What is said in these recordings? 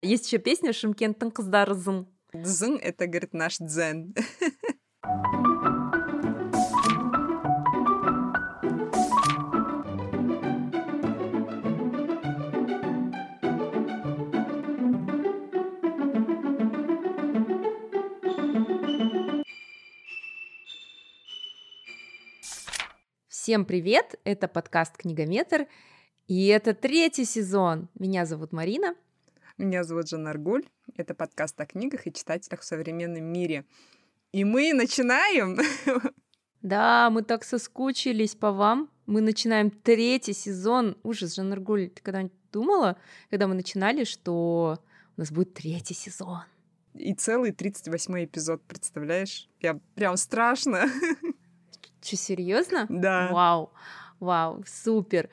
Есть еще песня Шимкенттің қыздары зың. Дзың — это, говорит, наш дзен. Всем привет! Это подкаст «Книгометр», и это третий сезон. Меня зовут Марина. Меня зовут Жанна Аргуль. Это подкаст о книгах и читателях в современном мире. И мы начинаем! Да, мы так соскучились по вам. Мы начинаем третий сезон. Ужас, Жанна Аргуль, ты когда-нибудь думала, когда мы начинали, что у нас будет третий сезон? И целый 38 эпизод, представляешь? Я прям страшно. Что, серьезно? Да. Вау, вау, супер.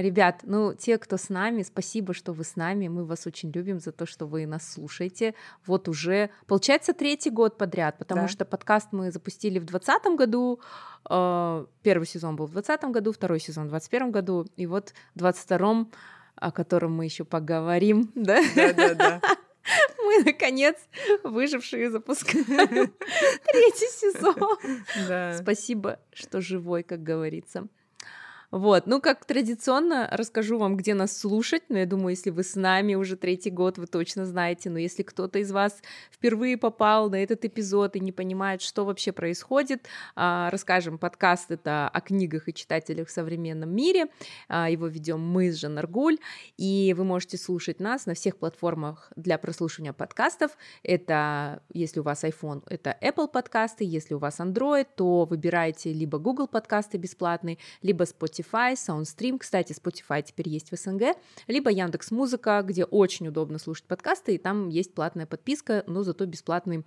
Ребят, ну, те, кто с нами, спасибо, что вы с нами. Мы вас очень любим за то, что вы нас слушаете. Вот уже, получается, третий год подряд, потому Да. что подкаст мы запустили в 2020 году, э, первый сезон был в 2020 году, второй сезон в 2021 году, и вот в 2022, о котором мы еще поговорим, да? Да-да-да. Мы, наконец, выжившие запускаем третий сезон. Да. Спасибо, что живой, как говорится. Вот, ну как традиционно расскажу вам, где нас слушать, но я думаю, если вы с нами уже третий год, вы точно знаете, но если кто-то из вас впервые попал на этот эпизод и не понимает, что вообще происходит, а, расскажем, подкаст это о книгах и читателях в современном мире, А, его ведем мы с Жанаргуль, и вы можете слушать нас на всех платформах для прослушивания подкастов, это, если у вас iPhone, это Apple подкасты, если у вас Android, то выбирайте либо Google подкасты бесплатные, либо Spotify, SoundStream, кстати, Spotify теперь есть в СНГ, либо Яндекс Музыка, где очень удобно слушать подкасты, и там есть платная подписка, но зато бесплатный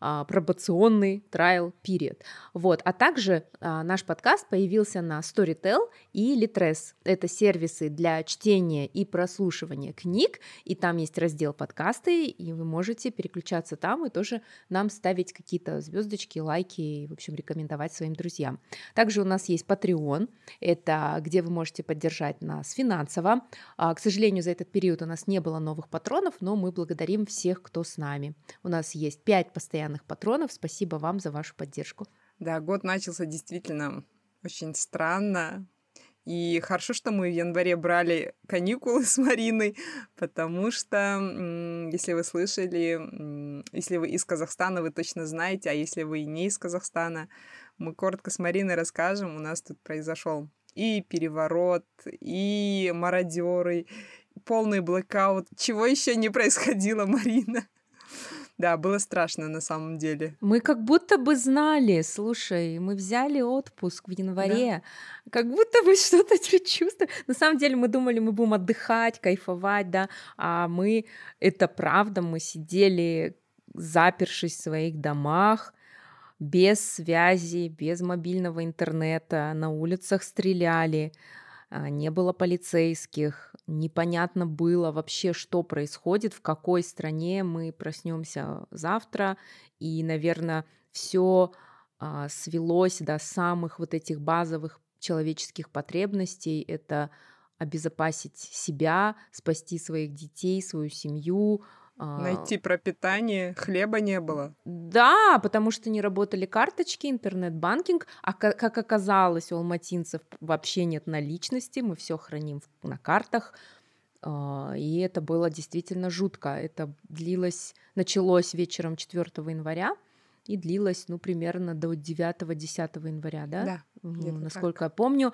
а, пробационный trial period. Вот, а также а, наш подкаст появился на Storytel и Litres. Это сервисы для чтения и прослушивания книг, и там есть раздел подкасты, и вы можете переключаться там и тоже нам ставить какие-то звездочки, лайки, и, в общем, рекомендовать своим друзьям. Также у нас есть Patreon, это где вы можете поддержать нас финансово. А, К сожалению, за этот период у нас не было новых патронов, но мы благодарим всех, кто с нами. У нас есть пять постоянных патронов. Спасибо вам за вашу поддержку. Да, год начался действительно очень странно. И хорошо, что мы в январе брали каникулы с Мариной, потому что, если вы слышали, если вы из Казахстана, вы точно знаете, а если вы не из Казахстана, мы коротко с Мариной расскажем. У нас тут произошел и переворот, и мародеры, полный блэкаут. Чего еще не происходило, Марина? Да, было страшно на самом деле. Мы как будто бы знали, слушай, мы взяли отпуск в январе, как будто бы что-то предчувствовали. На самом деле мы думали, мы будем отдыхать, кайфовать, да, а мы, это правда, мы сидели, запершись в своих домах, без связи, без мобильного интернета, на улицах стреляли, а, не было полицейских, непонятно было вообще, что происходит, в какой стране мы проснемся завтра, и, наверное, все свелось до самых вот этих базовых человеческих потребностей. Это обезопасить себя, спасти своих детей, свою семью, а, Найти пропитание, хлеба не было. да, потому что не работали карточки, интернет-банкинг, а ка- как оказалось, у алматинцев вообще нет наличности, мы все храним на картах, а, и это было действительно жутко. Это длилось, началось вечером 4 января и длилось, ну, примерно до 9-10 января, да? Да, где-то так. насколько я помню.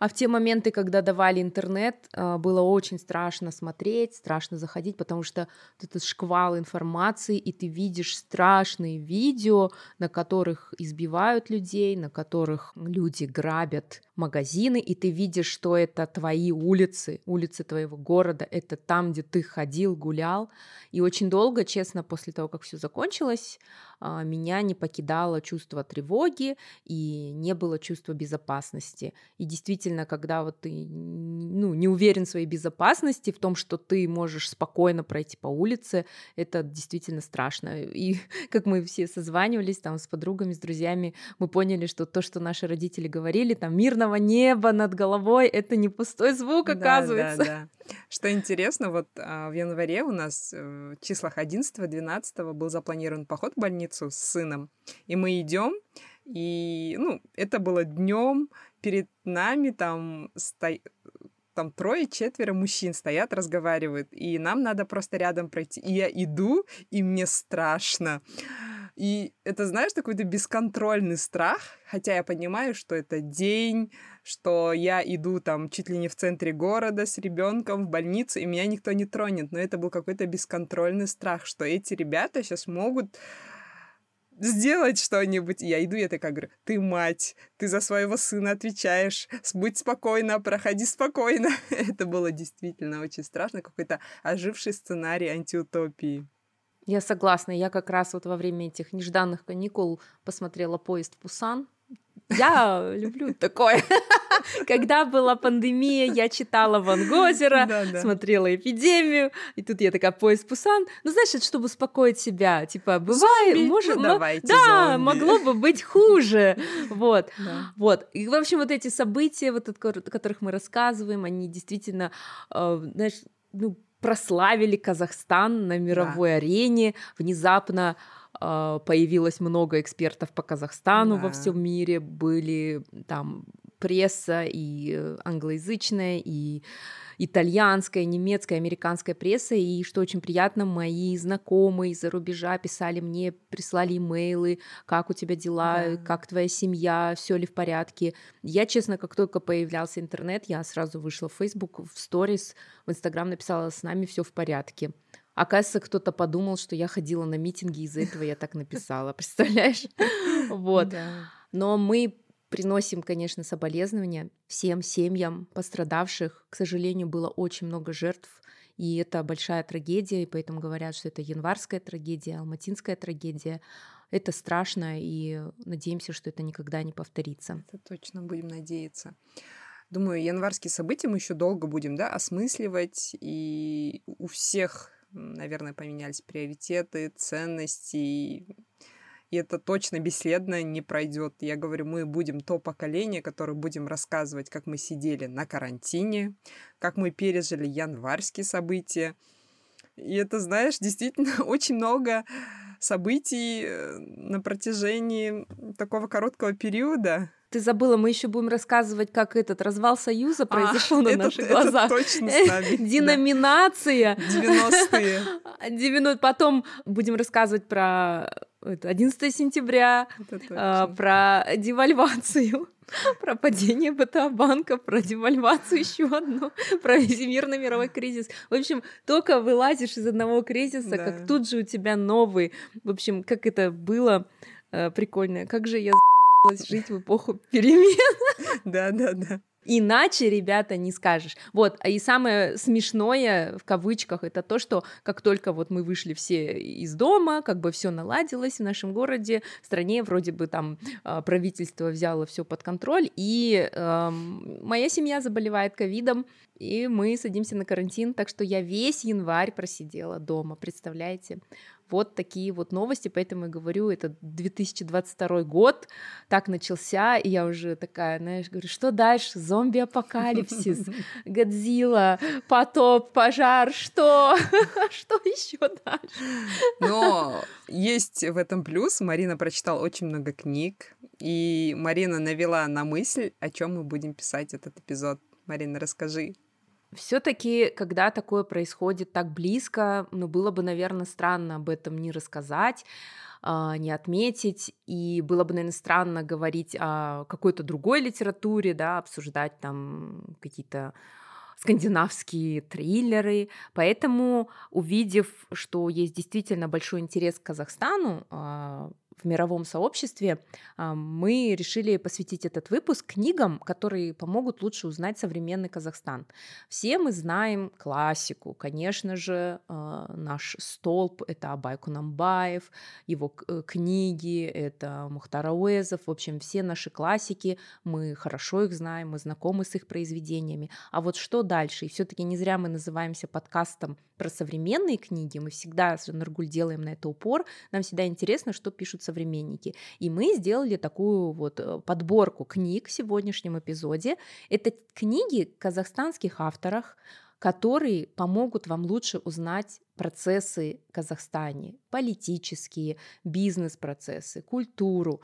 А в те моменты, когда давали интернет, а, было очень страшно смотреть, страшно заходить, потому что этот шквал информации, и ты видишь страшные видео, на которых избивают людей, на которых люди грабят магазины, и ты видишь, что это твои улицы, улицы твоего города, это там, где ты ходил, гулял. И очень долго, честно, после того, как все закончилось, а, меня не покидало чувство тревоги и не было чувства безопасности. И действительно, действительно, когда вот ты ну, не уверен в своей безопасности, в том, что ты можешь спокойно пройти по улице, это действительно страшно. И как мы все созванивались там с подругами, с друзьями, мы поняли, что то, что наши родители говорили, там мирного неба над головой, это не пустой звук, оказывается. Да, да, да. Что интересно, вот а, в январе у нас э, в числах 11-12 был запланирован поход в больницу с сыном, и мы идем, и, ну, это было днем, перед нами там сто... там трое-четверо мужчин стоят, разговаривают, и нам надо просто рядом пройти. И я иду, и мне страшно. И это, знаешь, такой-то бесконтрольный страх, хотя я понимаю, что это день, что я иду там чуть ли не в центре города с ребенком в больницу, и меня никто не тронет. Но это был какой-то бесконтрольный страх, что эти ребята сейчас могут сделать что-нибудь. Я иду, я такая говорю, ты мать, ты за своего сына отвечаешь, будь спокойна, проходи спокойно. Это было действительно очень страшно, какой-то оживший сценарий антиутопии. Я согласна. Я как раз вот во время этих нежданных каникул посмотрела поезд в Пусан. Я люблю такое. Когда была пандемия, я читала Ван Гозера, да, да. смотрела «Эпидемию», и тут я такая «Поезд Пусан». Ну, знаешь, это чтобы успокоить себя. Типа, бывает, зомби? может... Ну, давайте, да, зомби. могло бы быть хуже. Вот. Да. Вот. И, в общем, вот эти события, вот, о которых мы рассказываем, они действительно, э, знаешь, ну, прославили Казахстан на мировой да. арене. Внезапно появилось много экспертов по Казахстану да. во всем мире, были там пресса и англоязычная, и итальянская, немецкая, американская пресса, и что очень приятно, мои знакомые из-за рубежа писали мне, прислали имейлы, как у тебя дела, да. как твоя семья, все ли в порядке. Я, честно, как только появлялся интернет, я сразу вышла в Facebook, в сторис, в Инстаграм написала, с нами все в порядке. Оказывается, кто-то подумал, что я ходила на митинги, из-за этого я так написала, представляешь? Вот. Но мы Приносим, конечно, соболезнования всем семьям пострадавших. К сожалению, было очень много жертв, и это большая трагедия, и поэтому говорят, что это январская трагедия, алматинская трагедия. Это страшно, и надеемся, что это никогда не повторится. Это точно будем надеяться. Думаю, январские события мы еще долго будем да, осмысливать, и у всех, наверное, поменялись приоритеты, ценности, и это точно бесследно не пройдет. Я говорю, мы будем то поколение, которое будем рассказывать, как мы сидели на карантине, как мы пережили январские события. И это, знаешь, действительно очень много событий э, на протяжении такого короткого периода. Ты забыла, мы еще будем рассказывать, как этот развал Союза произошел а, на это, наших глазах. Это точно с нами. Деноминация. 90-е. Потом будем рассказывать про 11 сентября, а, про девальвацию, про падение БТА-банка, про девальвацию еще одну, про всемирный мировой кризис. В общем, только вылазишь из одного кризиса, да. как тут же у тебя новый. В общем, как это было э, прикольно. Как же я жить в эпоху перемен. Да, да, да. Иначе, ребята, не скажешь. Вот, а и самое смешное, в кавычках, это то, что как только вот мы вышли все из дома, как бы все наладилось в нашем городе, в стране вроде бы там а, правительство взяло все под контроль, и э, моя семья заболевает ковидом, и мы садимся на карантин, так что я весь январь просидела дома, представляете? Вот такие вот новости, поэтому я говорю, это 2022 год, так начался, и я уже такая, знаешь, говорю, что дальше? Зомби-апокалипсис, Годзилла, потоп, пожар, что? Что еще дальше? Но есть в этом плюс. Марина прочитала очень много книг, и Марина навела на мысль, о чем мы будем писать этот эпизод. Марина, расскажи. Все-таки, когда такое происходит так близко, ну, было бы, наверное, странно об этом не рассказать, а, не отметить, и было бы, наверное, странно говорить о какой-то другой литературе, да, обсуждать там какие-то скандинавские триллеры. Поэтому, увидев, что есть действительно большой интерес к Казахстану, а, в мировом сообществе, а, мы решили посвятить этот выпуск книгам, которые помогут лучше узнать современный Казахстан. Все мы знаем классику, конечно же, а, наш столб — это Абай Кунамбаев, его э, книги — это Мухтар Ауэзов, в общем, все наши классики, мы хорошо их знаем, мы знакомы с их произведениями. А вот что дальше? И все таки не зря мы называемся подкастом про современные книги, мы всегда с Жанаргуль делаем на это упор, нам всегда интересно, что пишут современники. И мы сделали такую вот э, подборку книг в сегодняшнем эпизоде. Это книги казахстанских авторах, которые помогут вам лучше узнать процессы в Казахстане, политические, бизнес-процессы, культуру.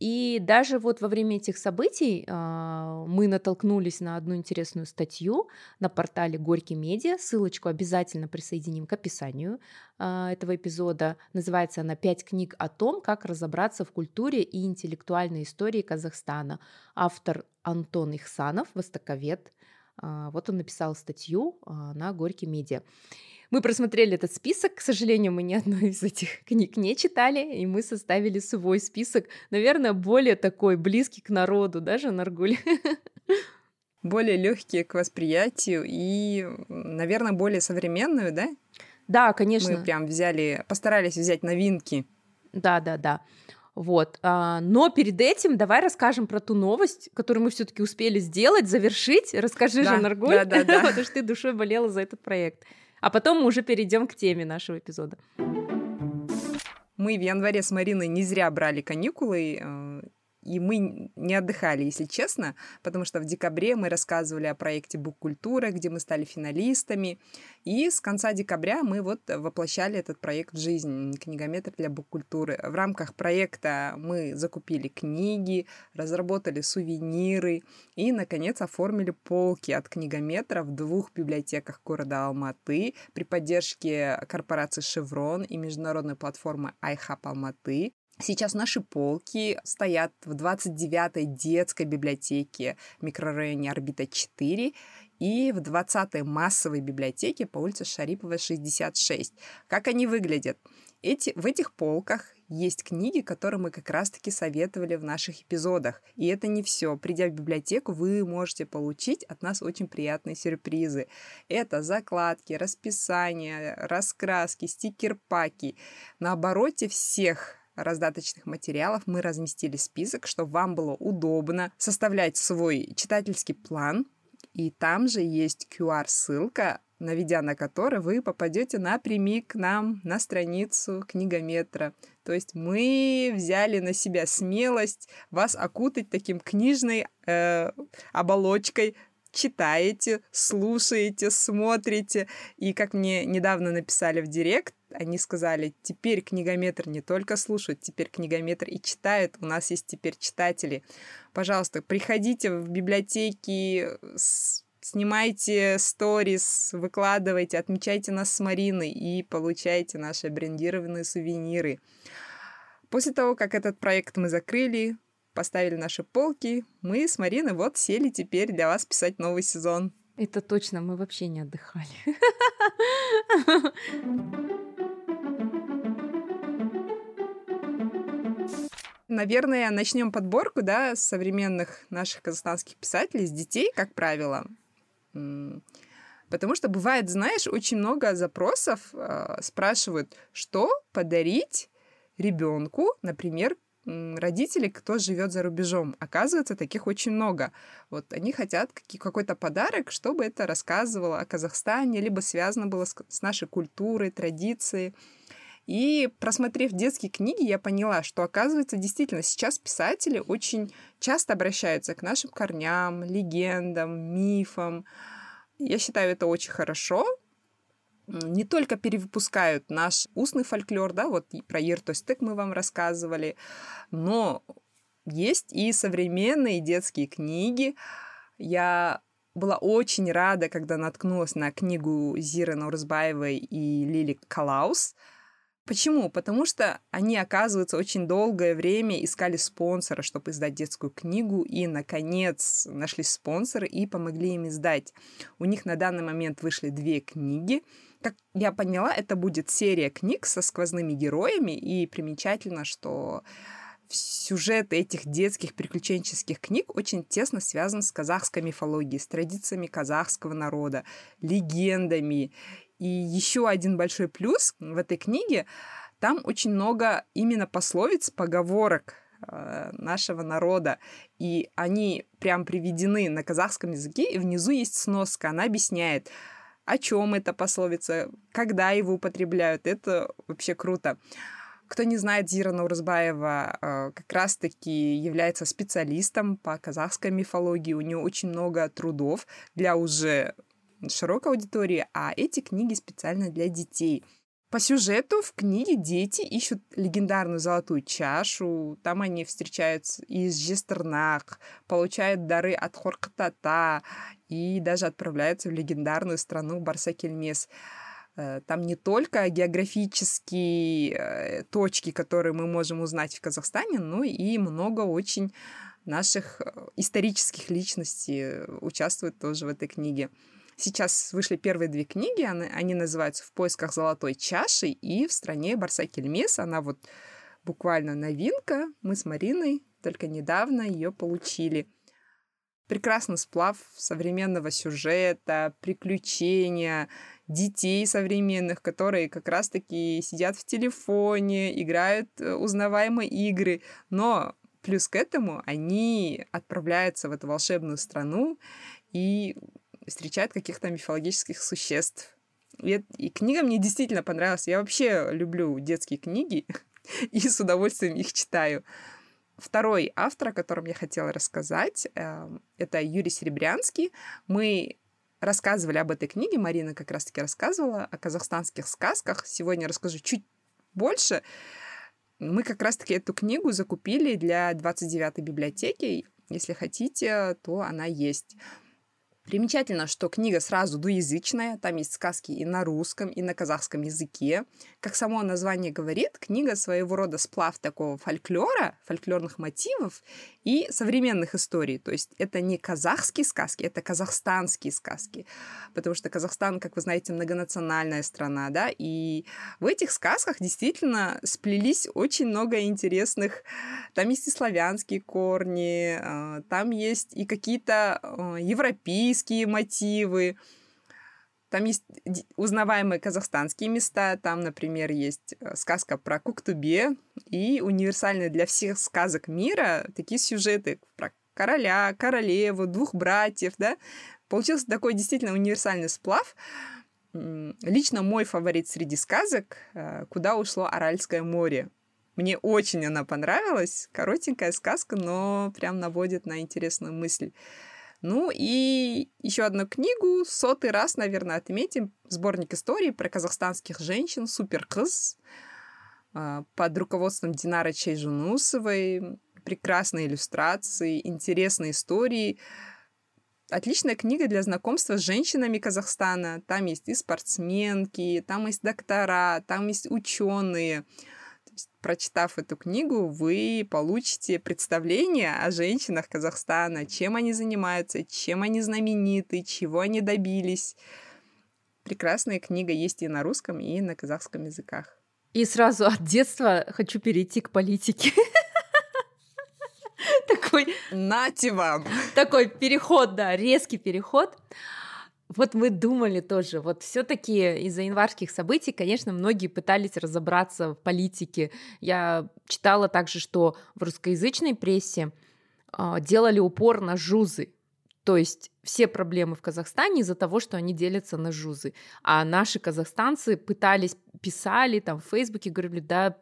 И даже вот во время этих событий э, мы натолкнулись на одну интересную статью на портале Горький Медиа. Ссылочку обязательно присоединим к описанию э, этого эпизода. Называется она «Пять книг о том, как разобраться в культуре и интеллектуальной истории Казахстана». Автор Антон Ихсанов, востоковед. Э, вот он написал статью э, на Горький Медиа. Мы просмотрели этот список, к сожалению, мы ни одной из этих книг не читали, и мы составили свой список, наверное, более такой близкий к народу, даже Наргуль. Более легкие к восприятию и, наверное, более современную, да? Да, конечно. Мы прям взяли, постарались взять новинки. Да, да, да. Вот. А, но перед этим давай расскажем про ту новость, которую мы все-таки успели сделать, завершить. Расскажи да, же, Наргуль, да, да, да. потому что ты душой болела за этот проект. А потом мы уже перейдем к теме нашего эпизода. Мы в январе с Мариной не зря брали каникулы, э, и мы не отдыхали, если честно, потому что в декабре мы рассказывали о проекте «Бук-культура», где мы стали финалистами. И с конца декабря мы вот воплощали этот проект в жизнь, книгометр для бук-культуры. В рамках проекта мы закупили книги, разработали сувениры и, наконец, оформили полки от книгометра в двух библиотеках города Алматы при поддержке корпорации «Шеврон» и международной платформы iHub Алматы. Сейчас наши полки стоят в 29-й детской библиотеке в микрорайоне Орбита 4 и в 20-й массовой библиотеке по улице Шарипова, 66. Как они выглядят? Эти, в этих полках есть книги, которые мы как раз-таки советовали в наших эпизодах. И это не все. Придя в библиотеку, вы можете получить от нас очень приятные сюрпризы. Это закладки, расписания, раскраски, стикер-паки. На обороте всех раздаточных материалов мы разместили список, чтобы вам было удобно составлять свой читательский план. И там же есть QR-ссылка, наведя на который вы попадете напрямик к нам на страницу книгометра. То есть мы взяли на себя смелость вас окутать таким книжной э, оболочкой, читаете, слушаете, смотрите. И как мне недавно написали в директ, они сказали, теперь книгометр не только слушают, теперь книгометр и читают. У нас есть теперь читатели. Пожалуйста, приходите в библиотеки, снимайте сторис, выкладывайте, отмечайте нас с Мариной и получайте наши брендированные сувениры. После того, как этот проект мы закрыли, поставили наши полки, мы с Мариной вот сели теперь для вас писать новый сезон. Это точно, мы вообще не отдыхали. Наверное, начнем подборку, да, с современных наших казахстанских писателей, с детей, как правило. Потому что бывает, знаешь, очень много запросов э, спрашивают, что подарить ребенку, например, родители, кто живет за рубежом. Оказывается, таких очень много. Вот они хотят какой-то подарок, чтобы это рассказывало о Казахстане, либо связано было с, нашей культурой, традицией. И просмотрев детские книги, я поняла, что, оказывается, действительно сейчас писатели очень часто обращаются к нашим корням, легендам, мифам. Я считаю это очень хорошо. Не только перевыпускают наш устный фольклор, да, вот про Ертостык мы вам рассказывали, но есть и современные детские книги. Я была очень рада, когда наткнулась на книгу Зиры Наурзбаевой и Лили Калаус Почему? Потому что они, оказывается, очень долгое время искали спонсора, чтобы издать детскую книгу, и, наконец, нашли спонсоры и помогли им издать. У них на данный момент вышли две книги. Как я поняла, это будет серия книг со сквозными героями, и примечательно, что сюжет этих детских приключенческих книг очень тесно связан с казахской мифологией, с традициями казахского народа, легендами. И еще один большой плюс в этой книге, там очень много именно пословиц, поговорок э, нашего народа. И они прям приведены на казахском языке, и внизу есть сноска. Она объясняет, о чем эта пословица, когда его употребляют. Это вообще круто. Кто не знает, Зира Наурзбаева э, как раз-таки является специалистом по казахской мифологии. У нее очень много трудов для уже широкой аудитории, а эти книги специально для детей. По сюжету в книге дети ищут легендарную золотую чашу, там они встречаются из Жестернах, получают дары от Хоркатата и даже отправляются в легендарную страну Барсакельмес. Э, там не только географические э, точки, которые мы можем узнать в Казахстане, но и много очень наших э, исторических личностей участвуют тоже в этой книге. Сейчас вышли первые две книги, они, они называются «В поисках золотой чаши» и «В стране Барсакельмес». Она вот буквально новинка. Мы с Мариной только недавно ее получили прекрасный сплав современного сюжета, приключения, детей современных, которые как раз-таки сидят в телефоне, играют э, узнаваемые игры, но плюс к этому они отправляются в эту волшебную страну и встречают каких-то мифологических существ. И, и книга мне действительно понравилась. Я вообще люблю детские книги и с удовольствием их читаю. Второй автор, о котором я хотела рассказать, эм, это Юрий Серебрянский. Мы рассказывали об этой книге, Марина как раз-таки рассказывала о казахстанских сказках. Сегодня расскажу чуть больше. Мы как раз-таки эту книгу закупили для 29-й библиотеки. Если хотите, то она есть. Примечательно, что книга сразу двуязычная, там есть сказки и на русском, и на казахском языке. Как само название говорит, книга своего рода сплав такого фольклора, фольклорных мотивов и современных историй. То есть это не казахские сказки, это казахстанские сказки. Потому что Казахстан, как вы знаете, многонациональная страна, да, и в этих сказках действительно сплелись очень много интересных... Там есть и славянские корни, а, там есть и какие-то а, европейские мотивы, там есть узнаваемые казахстанские места. Там, например, есть э, сказка про Куктубе и универсальные для всех сказок мира такие сюжеты про короля, королеву, двух братьев, да. Получился такой действительно универсальный сплав. Лично мой фаворит среди сказок э, «Куда ушло Аральское море». Мне очень она понравилась. Коротенькая сказка, но прям наводит на интересную мысль. Ну и еще одну книгу, сотый раз, наверное, отметим. Сборник истории про казахстанских женщин «Супер Кыз» а, под руководством Динары Чайжунусовой. Прекрасные иллюстрации, интересные истории. Отличная книга для знакомства с женщинами Казахстана. Там есть и спортсменки, там есть доктора, там есть ученые прочитав эту книгу, вы получите представление о женщинах Казахстана, чем они занимаются, чем они знамениты, чего они добились. Прекрасная книга есть и на русском, и на казахском языках. И сразу от детства хочу перейти к политике. Такой... Нате вам! Такой переход, да, резкий переход. Вот мы думали тоже, вот все-таки из-за январских событий, конечно, многие пытались разобраться в политике. Я читала также, что в русскоязычной прессе э, делали упор на жузы, то есть все проблемы в Казахстане из-за того, что они делятся на жузы. А наши казахстанцы пытались, писали там в Фейсбуке, говорили, да,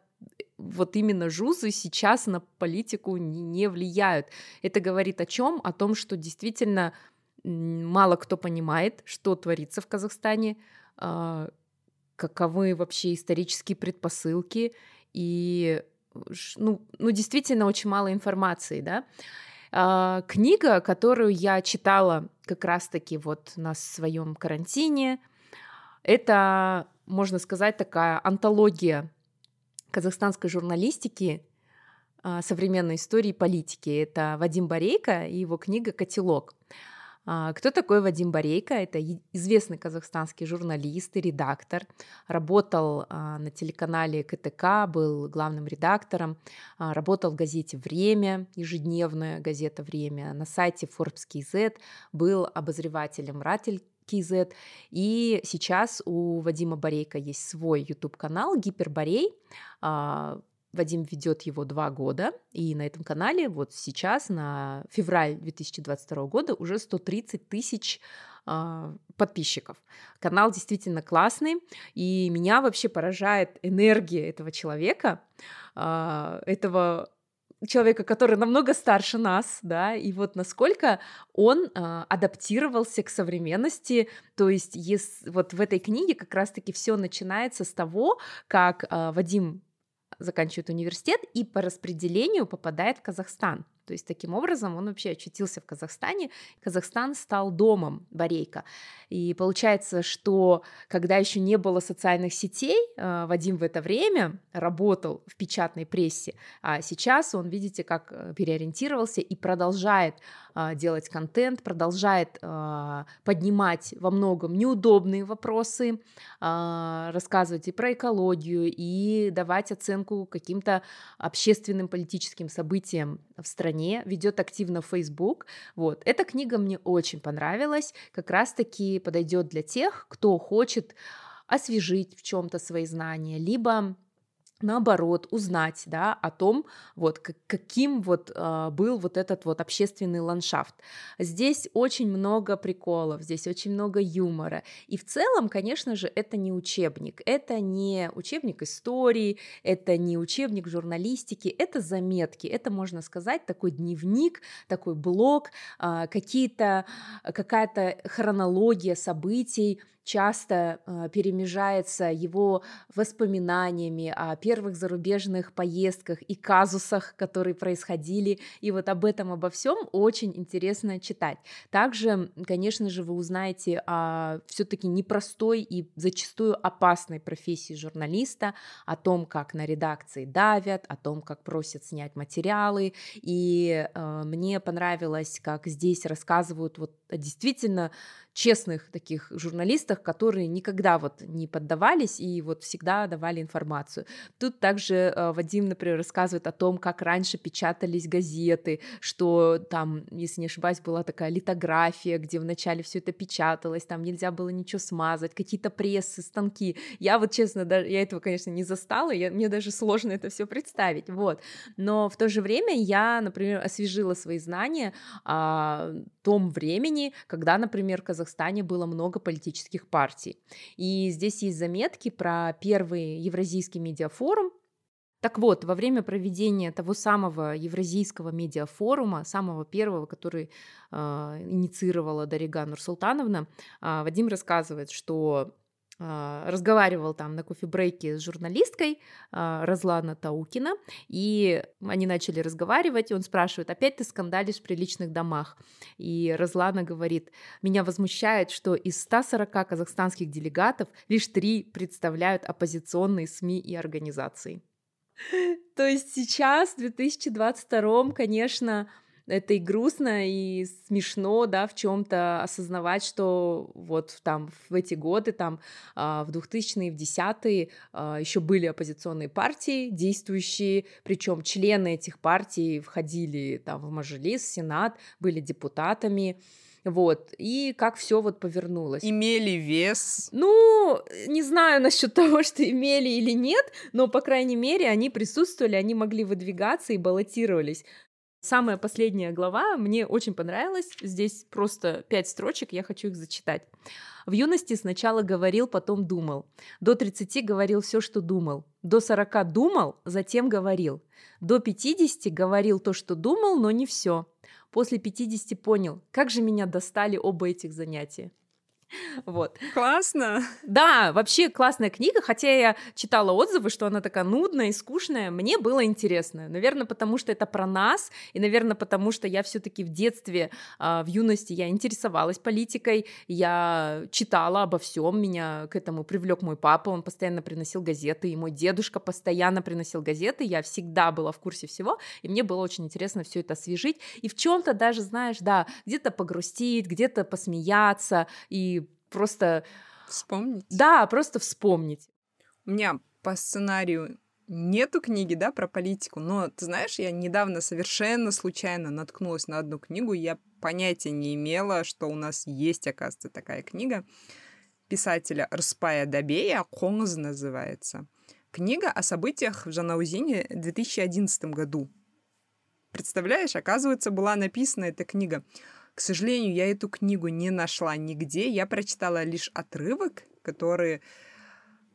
вот именно жузы сейчас на политику не влияют. Это говорит о чем? О том, что действительно мало кто понимает, что творится в Казахстане, а, каковы вообще исторические предпосылки, и ну, ну действительно очень мало информации, да. А, книга, которую я читала как раз-таки вот на своем карантине, это, можно сказать, такая антология казахстанской журналистики, а, современной истории политики. Это Вадим Борейко и его книга «Котелок». А, кто такой Вадим Борейко? Это известный казахстанский журналист и редактор. Работал а, на телеканале КТК, был главным редактором. А, работал в газете «Время», ежедневная газета «Время». На сайте Forbes.kz был обозревателем «Ратель KZ. И сейчас у Вадима Борейка есть свой YouTube-канал «Гиперборей». Вадим ведет его два года, и на этом канале вот сейчас, на февраль 2022 года, уже 130 тысяч э, подписчиков. Канал действительно классный, и меня вообще поражает энергия этого человека, э, этого человека, который намного старше нас, да, и вот насколько он э, адаптировался к современности, то есть ес, вот в этой книге как раз-таки все начинается с того, как э, Вадим заканчивает университет и по распределению попадает в Казахстан. То есть таким образом он вообще очутился в Казахстане. Казахстан стал домом Борейка. И получается, что когда еще не было социальных сетей, э, Вадим в это время работал в печатной прессе, а сейчас он, видите, как э, переориентировался и продолжает э, делать контент, продолжает поднимать во многом неудобные вопросы, рассказывать и про экологию, и давать оценку каким-то общественным политическим событиям в стране, ведет активно Facebook. Вот. Эта книга мне очень понравилась, как раз-таки подойдет для тех, кто хочет освежить в чем-то свои знания, либо наоборот, узнать, да, о том, вот, каким вот э, был вот этот вот общественный ландшафт. Здесь очень много приколов, здесь очень много юмора, и в целом, конечно же, это не учебник, это не учебник истории, это не учебник журналистики, это заметки, это, можно сказать, такой дневник, такой блог, э, какие-то, какая-то хронология событий, часто э, перемежается его воспоминаниями о первых зарубежных поездках и казусах, которые происходили, и вот об этом, обо всем очень интересно читать. Также, конечно же, вы узнаете о все-таки непростой и зачастую опасной профессии журналиста, о том, как на редакции давят, о том, как просят снять материалы, и э, мне понравилось, как здесь рассказывают вот действительно честных таких журналистах, которые никогда вот не поддавались и вот всегда давали информацию. Тут также э, Вадим, например, рассказывает о том, как раньше печатались газеты, что там, если не ошибаюсь, была такая литография, где вначале все это печаталось, там нельзя было ничего смазать, какие-то прессы, станки. Я вот, честно, даже, я этого, конечно, не застала, я, мне даже сложно это все представить, вот. Но в то же время я, например, освежила свои знания о том времени, когда, например, Казахстан Казахстане было много политических партий. И здесь есть заметки про первый Евразийский медиафорум, так вот, во время проведения того самого Евразийского медиафорума, самого первого, который э, инициировала Дарига Нурсултановна, э, Вадим рассказывает, что разговаривал там на кофе-брейке с журналисткой а, Разлана Таукина, и они начали разговаривать, и он спрашивает, опять ты скандалишь в приличных домах? И Разлана говорит, меня возмущает, что из 140 казахстанских делегатов лишь три представляют оппозиционные СМИ и организации. То есть сейчас, в 2022, конечно, это и грустно, и смешно, да, в чем-то осознавать, что вот там в эти годы, там а, в 2000-е, в 10-е а, еще были оппозиционные партии действующие, причем члены этих партий входили там в Мажилис, Сенат, были депутатами, вот, и как все вот повернулось. Имели вес? Ну, не знаю насчет того, что имели или нет, но, по крайней мере, они присутствовали, они могли выдвигаться и баллотировались. Самая последняя глава мне очень понравилась. Здесь просто пять строчек, я хочу их зачитать. В юности сначала говорил, потом думал. До 30 говорил все, что думал. До 40 думал, затем говорил. До 50 говорил то, что думал, но не все. После 50 понял, как же меня достали оба этих занятия. Вот. Классно. Да, вообще классная книга, хотя я читала отзывы, что она такая нудная и скучная, мне было интересно. Наверное, потому что это про нас, и, наверное, потому что я все-таки в детстве, а, в юности я интересовалась политикой, я читала обо всем, меня к этому привлек мой папа, он постоянно приносил газеты, и мой дедушка постоянно приносил газеты, я всегда была в курсе всего, и мне было очень интересно все это освежить, и в чем-то даже, знаешь, да, где-то погрустить, где-то посмеяться, и просто... Вспомнить? Да, просто вспомнить. У меня по сценарию нету книги, да, про политику, но, ты знаешь, я недавно совершенно случайно наткнулась на одну книгу, я понятия не имела, что у нас есть, оказывается, такая книга писателя Рспая Дабея «Конгз» называется. Книга о событиях в Жанаузине в 2011 году. Представляешь, оказывается, была написана эта книга к сожалению, я эту книгу не нашла нигде. Я прочитала лишь отрывок, который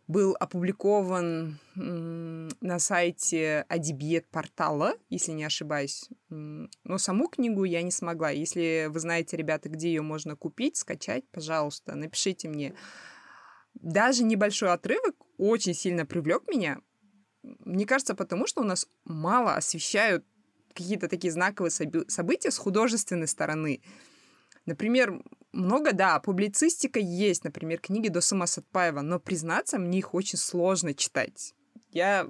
был опубликован на сайте Адибиет портала, если не ошибаюсь. Но саму книгу я не смогла. Если вы знаете, ребята, где ее можно купить, скачать, пожалуйста, напишите мне. Даже небольшой отрывок очень сильно привлек меня. Мне кажется, потому что у нас мало освещают какие-то такие знаковые события с художественной стороны. Например, много, да, публицистика есть, например, книги Досума Сатпаева, но, признаться, мне их очень сложно читать. Я,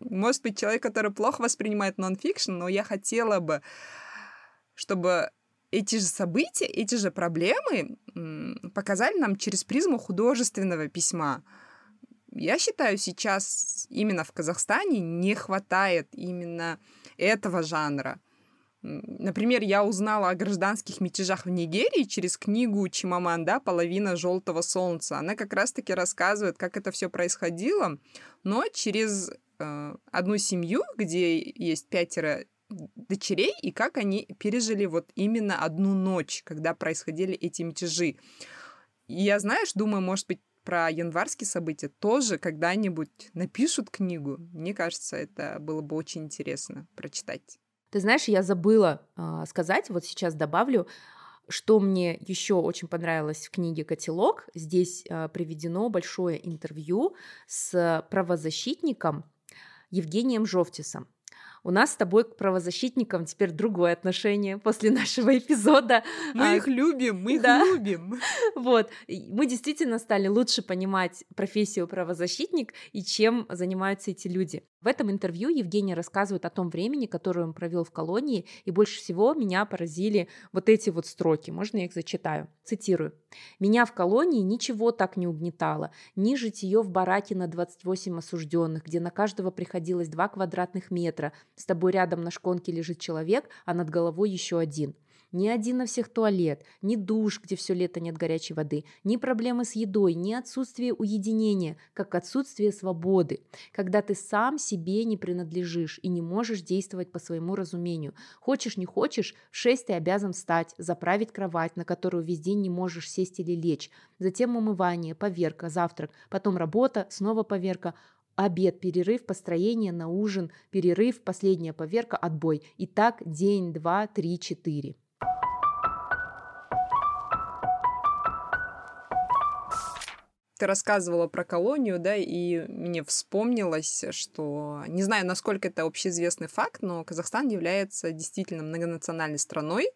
может быть, человек, который плохо воспринимает нонфикшн, но я хотела бы, чтобы эти же события, эти же проблемы показали нам через призму художественного письма. Я считаю, сейчас именно в Казахстане не хватает именно этого жанра. Например, я узнала о гражданских мятежах в Нигерии через книгу Чимаманда «Половина желтого солнца». Она как раз-таки рассказывает, как это все происходило, но через э, одну семью, где есть пятеро дочерей, и как они пережили вот именно одну ночь, когда происходили эти мятежи. И я, знаешь, думаю, может быть, про январские события тоже когда-нибудь напишут книгу. Мне кажется, это было бы очень интересно прочитать. Ты знаешь, я забыла э, сказать, вот сейчас добавлю, что мне еще очень понравилось в книге «Котелок», здесь э, приведено большое интервью с правозащитником Евгением Жовтисом. У нас с тобой к правозащитникам теперь другое отношение после нашего эпизода. Мы а, их любим, мы их да. любим. Вот, мы действительно стали лучше понимать профессию правозащитник и чем занимаются эти люди. В этом интервью Евгений рассказывает о том времени, которое он провел в колонии, и больше всего меня поразили вот эти вот строки. Можно я их зачитаю? Цитирую. «Меня в колонии ничего так не угнетало. Ни житие в бараке на 28 осужденных, где на каждого приходилось 2 квадратных метра. С тобой рядом на шконке лежит человек, а над головой еще один. Ни один на всех туалет, ни душ, где все лето нет горячей воды, ни проблемы с едой, ни отсутствие уединения, как отсутствие свободы, когда ты сам себе не принадлежишь и не можешь действовать по своему разумению. Хочешь, не хочешь, в шесть ты обязан встать, заправить кровать, на которую весь день не можешь сесть или лечь, затем умывание, поверка, завтрак, потом работа, снова поверка, обед, перерыв, построение на ужин, перерыв, последняя поверка, отбой. И так день, два, три, четыре. Ты рассказывала про колонию, да, и мне вспомнилось, что, не знаю, насколько это общеизвестный факт, но Казахстан является действительно многонациональной страной.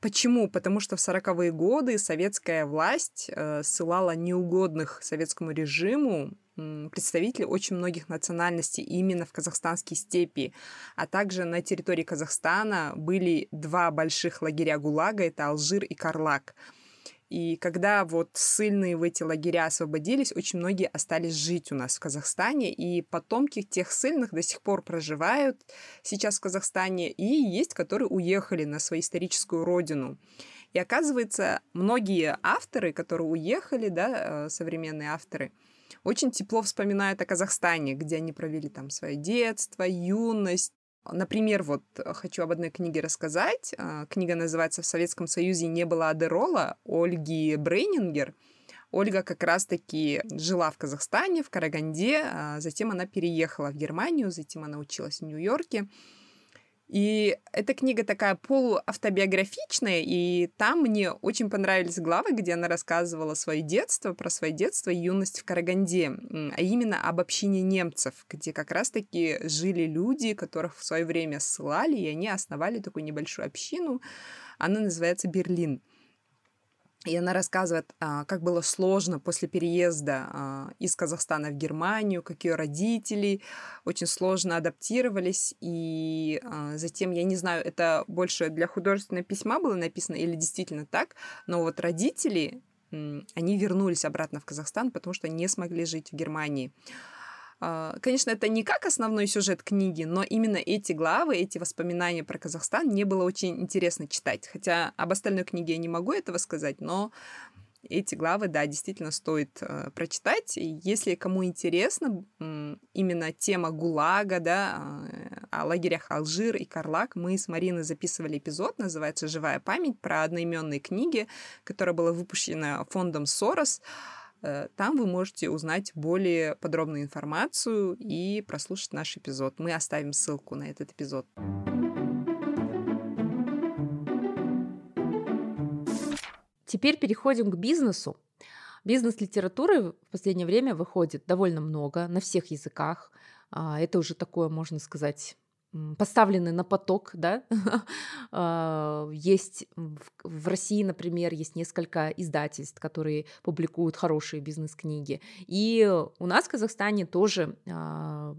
Почему? Потому что в 40-е годы советская власть э, ссылала неугодных советскому режиму представителей очень многих национальностей именно в казахстанские степи. А также на территории Казахстана были два больших лагеря ГУЛАГа, это Алжир и Карлак. И когда вот ссыльные в эти лагеря освободились, очень многие остались жить у нас в Казахстане, и потомки тех ссыльных до сих пор проживают сейчас в Казахстане, и есть, которые уехали на свою историческую родину. И оказывается, многие авторы, которые уехали, да, э, современные авторы, очень тепло вспоминают о Казахстане, где они провели там свое детство, юность, Например, вот э, хочу об одной книге рассказать. А, книга называется «В Советском Союзе не было адерола» Ольги Брейнингер. Ольга как раз-таки жила в Казахстане, в Караганде, а затем она переехала в Германию, затем она училась в Нью-Йорке. И эта книга такая полуавтобиографичная, и там мне очень понравились главы, где она рассказывала свое детство, про свое детство и юность в Караганде, а именно об общине немцев, где как раз-таки жили люди, которых в свое время ссылали, и они основали такую небольшую общину. Она называется Берлин. И она рассказывает, а, как было сложно после переезда а, из Казахстана в Германию, как ее родители очень сложно адаптировались. И а, затем, я не знаю, это больше для художественного письма было написано или действительно так, но вот родители, они вернулись обратно в Казахстан, потому что не смогли жить в Германии. А, конечно, это не как основной сюжет книги, но именно эти главы, эти воспоминания про Казахстан мне было очень интересно читать. Хотя об остальной книге я не могу этого сказать, но эти главы, да, действительно стоит э, прочитать. И если кому интересно именно тема ГУЛАГа, да, э, о лагерях Алжир и Карлак, мы с Мариной записывали эпизод, называется «Живая память», про одноименные книги, которая была выпущена фондом Сорос. Там вы можете узнать более подробную информацию и прослушать наш эпизод. Мы оставим ссылку на этот эпизод. Теперь переходим к бизнесу. Бизнес-литературы в последнее время выходит довольно много на всех языках. А, это уже такое, можно сказать, поставлены на поток, да. А, есть в России, например, есть несколько издательств, которые публикуют хорошие бизнес-книги. И у нас в Казахстане тоже а,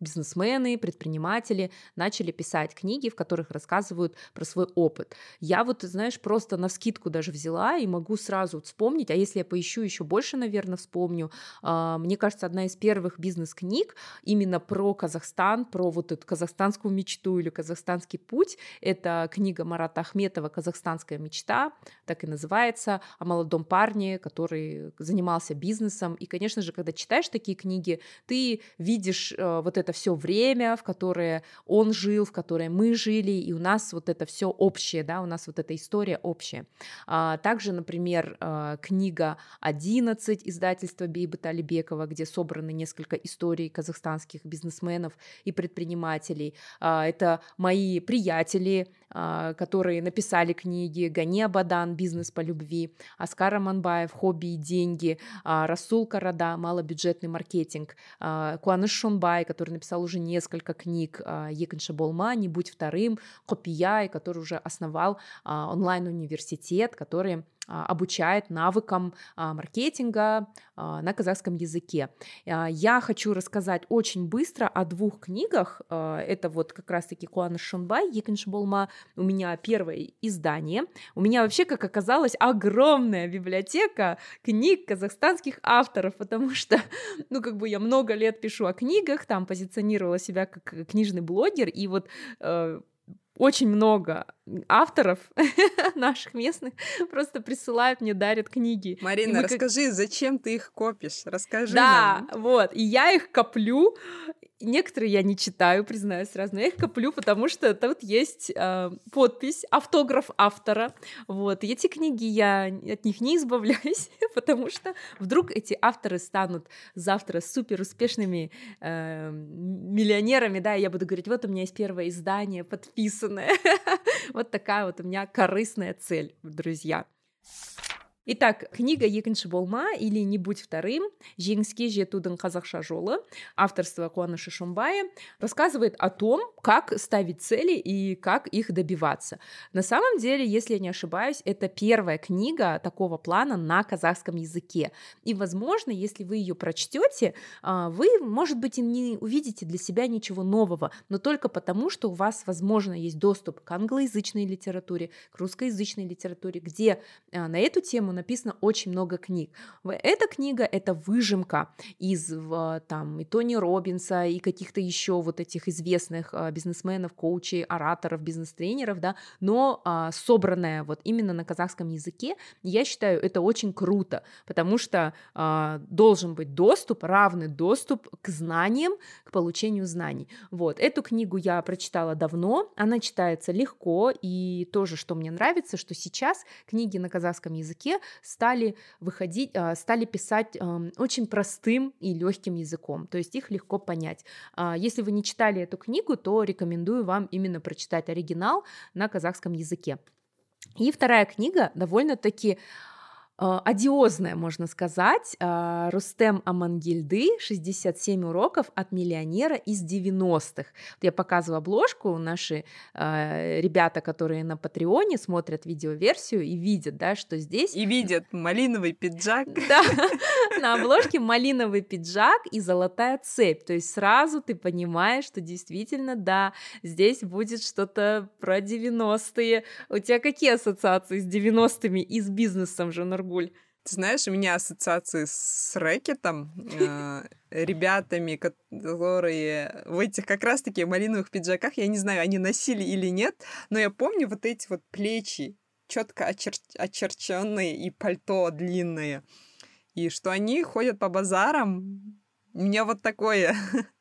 бизнесмены, предприниматели начали писать книги, в которых рассказывают про свой опыт. Я вот, знаешь, просто на скидку даже взяла и могу сразу вспомнить, а если я поищу еще больше, наверное, вспомню. А, мне кажется, одна из первых бизнес-книг именно про Казахстан, про вот эту казахстанскую мечту или казахстанский путь, это книга Марата Ахметова «Казахстанская мечта», так и называется, о молодом парне, который занимался бизнесом. И, конечно же, когда читаешь такие книги, ты видишь э, вот это все время, в которое он жил, в которое мы жили, и у нас вот это все общее, да, у нас вот эта история общая. А, также, например, а, книга «11» издательства Бейбата Алибекова, где собраны несколько историй казахстанских бизнесменов и предпринимателей. А, это мои приятели, которые написали книги Гани Абадан «Бизнес по любви», Аскар Аманбаев «Хобби и деньги», а, Расул Карада «Малобюджетный маркетинг», а, Куаныш Шунбай, который написал уже несколько книг, Еканша Болма «Не будь вторым», Копияй, который уже основал онлайн-университет, который а, обучает навыкам а, маркетинга а, на казахском языке. Я хочу рассказать очень быстро о двух книгах. Это вот как раз-таки Куана Шунбай, Екиншболма. У меня первое издание. У меня вообще, как оказалось, огромная библиотека книг казахстанских авторов, потому что, ну, как бы я много лет пишу о книгах, там позиционировала себя как книжный блогер, и вот э, очень много авторов наших местных просто присылают мне, дарят книги. Марина, расскажи, как... зачем ты их копишь? Расскажи Да, нам. вот, и я их коплю, Некоторые я не читаю, признаюсь сразу, но я их коплю, потому что тут есть э, подпись, автограф автора. Вот. Эти книги я от них не избавляюсь, потому что вдруг эти авторы станут завтра супер успешными э, миллионерами, да, и я буду говорить, вот у меня есть первое издание подписанное. Вот такая вот у меня корыстная цель, друзья Итак, книга екінші болма или не будь вторым жеңіске жетудің қазақша жолы авторства Куаныша Шумбая рассказывает о том, как ставить цели и как их добиваться. На самом деле, если я не ошибаюсь, это первая книга такого плана на казахском языке. И, возможно, если вы ее прочтете, а, вы, может быть, и не увидите для себя ничего нового, но только потому, что у вас, возможно, есть доступ к англоязычной литературе, к русскоязычной литературе, где а, на эту тему тему написано очень много книг. Эта книга — это выжимка из там и Тони Робинса, и каких-то еще вот этих известных а, бизнесменов, коучей, ораторов, бизнес-тренеров, да, но а, собранная вот именно на казахском языке, я считаю, это очень круто, потому что а, должен быть доступ, равный доступ к знаниям, к получению знаний. Вот, эту книгу я прочитала давно, она читается легко, и тоже, что мне нравится, что сейчас книги на казахском языке стали выходить, а, стали писать очень простым и легким языком, то есть их легко понять. А, если вы не читали эту книгу, то рекомендую вам именно прочитать оригинал на казахском языке. И вторая книга довольно-таки одиозная, можно сказать, а, Рустем Амангильды «67 уроков от миллионера из 90-х». Я показываю обложку, наши а, ребята, которые на Патреоне смотрят видеоверсию и видят, да, что здесь... И видят малиновый пиджак. Да, на обложке малиновый пиджак и золотая цепь, то есть сразу ты понимаешь, что действительно, да, здесь будет что-то про 90-е. У тебя какие ассоциации с 90-ми и с бизнесом, Жанаргуль? Гуль. Ты знаешь, у меня ассоциации с рэкетом, э, ребятами, которые в этих как раз-таки малиновых пиджаках, я не знаю, они носили или нет, но я помню вот эти вот плечи, четко очер- очерченные и пальто длинное. И что они ходят по базарам. У меня вот такое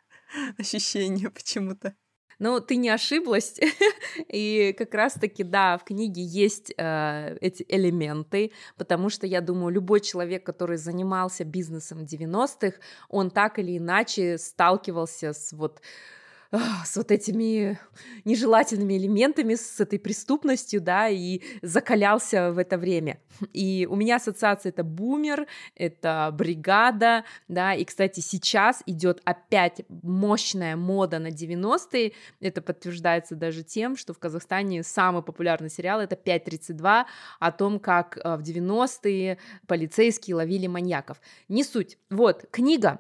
ощущение почему-то. Но ты не ошиблась, и как раз-таки, да, в книге есть э, эти элементы, потому что, я думаю, любой человек, который занимался бизнесом в 90-х, он так или иначе сталкивался с вот с вот этими нежелательными элементами, с этой преступностью, да, и закалялся в это время. И у меня ассоциация это бумер, это бригада, да, и, кстати, сейчас идет опять мощная мода на 90-е, это подтверждается даже тем, что в Казахстане самый популярный сериал это 5.32 о том, как э, в 90-е полицейские ловили маньяков. Не суть. Вот, книга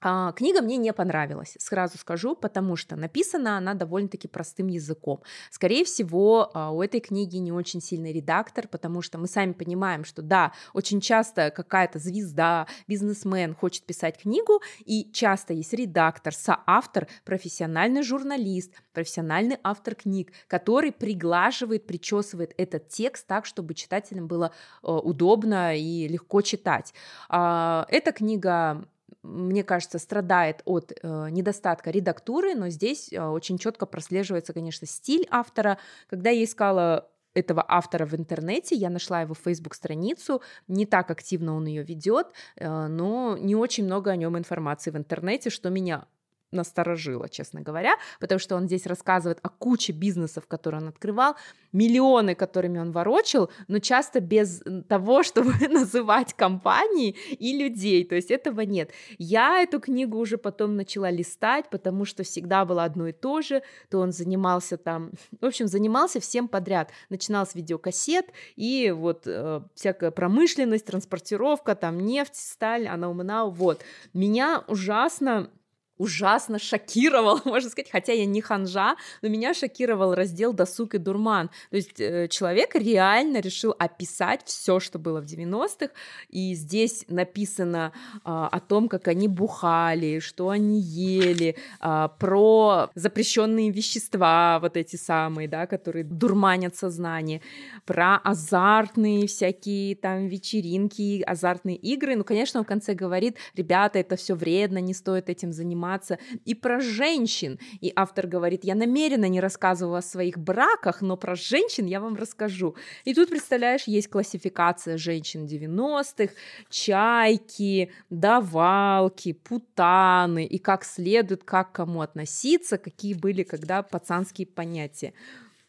книга мне не понравилась, сразу скажу, потому что написана она довольно-таки простым языком. Скорее всего, а, у этой книги не очень сильный редактор, потому что мы сами понимаем, что да, очень часто какая-то звезда, бизнесмен хочет писать книгу, и часто есть редактор, соавтор, профессиональный журналист, профессиональный автор книг, который приглаживает, причесывает этот текст так, чтобы читателям было э, удобно и легко читать. А, эта книга мне кажется, страдает от э, недостатка редактуры, но здесь э, очень четко прослеживается, конечно, стиль автора. Когда я искала этого автора в интернете, я нашла его Facebook страницу, не так активно он ее ведет, э, но не очень много о нем информации в интернете, что меня насторожило, честно говоря, потому что он здесь рассказывает о куче бизнесов, которые он открывал, миллионы, которыми он ворочил, но часто без того, чтобы называть компании и людей, то есть этого нет. Я эту книгу уже потом начала листать, потому что всегда было одно и то же, то он занимался там, в общем, занимался всем подряд, начинал с видеокассет и вот э, всякая промышленность, транспортировка, там нефть, сталь, анаумнау, вот. Меня ужасно ужасно шокировал, можно сказать, хотя я не ханжа, но меня шокировал раздел «Досуг и дурман». То есть э, человек реально решил описать все, что было в 90-х, и здесь написано а, о том, как они бухали, что они ели, а, про запрещенные вещества, вот эти самые, да, которые дурманят сознание, про азартные всякие там вечеринки, азартные игры. Ну, конечно, он в конце говорит, ребята, это все вредно, не стоит этим заниматься, заниматься и про женщин. И автор говорит, я намеренно не рассказываю о своих браках, но про женщин я вам расскажу. И тут, представляешь, есть классификация женщин 90-х, чайки, давалки, путаны, и как следует, как кому относиться, какие были когда пацанские понятия.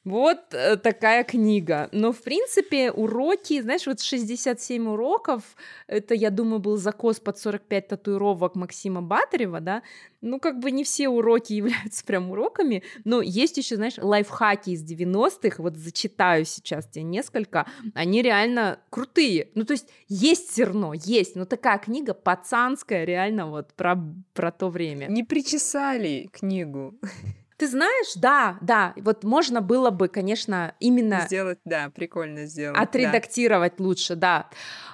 Вот э, такая книга. Но, в принципе, уроки, знаешь, вот 67 уроков, это, я думаю, был закос под 45 татуировок Максима Батарева, да, ну, как бы не все уроки являются прям уроками, но есть еще, знаешь, лайфхаки из 90-х, вот зачитаю сейчас тебе несколько, они реально крутые. Ну, то есть есть зерно, есть, но такая книга пацанская, реально вот про, про то время. Не причесали книгу. Ты знаешь, да, да, вот можно было бы, конечно, именно... Сделать, да, прикольно сделать. Отредактировать да. лучше, да.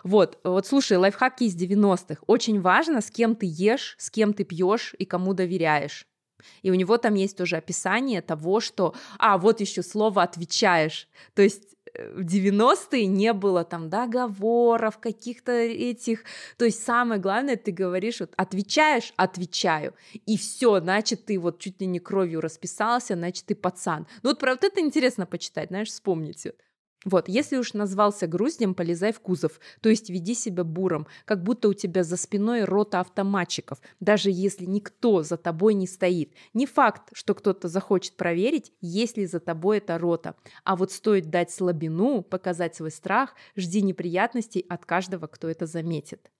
Вот, вот слушай, лайфхаки из 90-х. Очень важно, с кем ты ешь, с кем ты пьешь и кому доверяешь. И у него там есть тоже описание того, что... А, вот еще слово «отвечаешь». То есть в 90-е не было там договоров, каких-то этих. То есть самое главное, ты говоришь, вот отвечаешь, отвечаю. И все, значит, ты вот чуть ли не кровью расписался, значит, ты пацан. Ну вот про вот это интересно почитать, знаешь, вспомнить. Вот, если уж назвался груздем, полезай в кузов, то есть веди себя буром, как будто у тебя за спиной рота автоматчиков, даже если никто за тобой не стоит. Не факт, что кто-то захочет проверить, есть ли за тобой эта рота. А вот стоит дать слабину, показать свой страх, жди неприятностей от каждого, кто это заметит.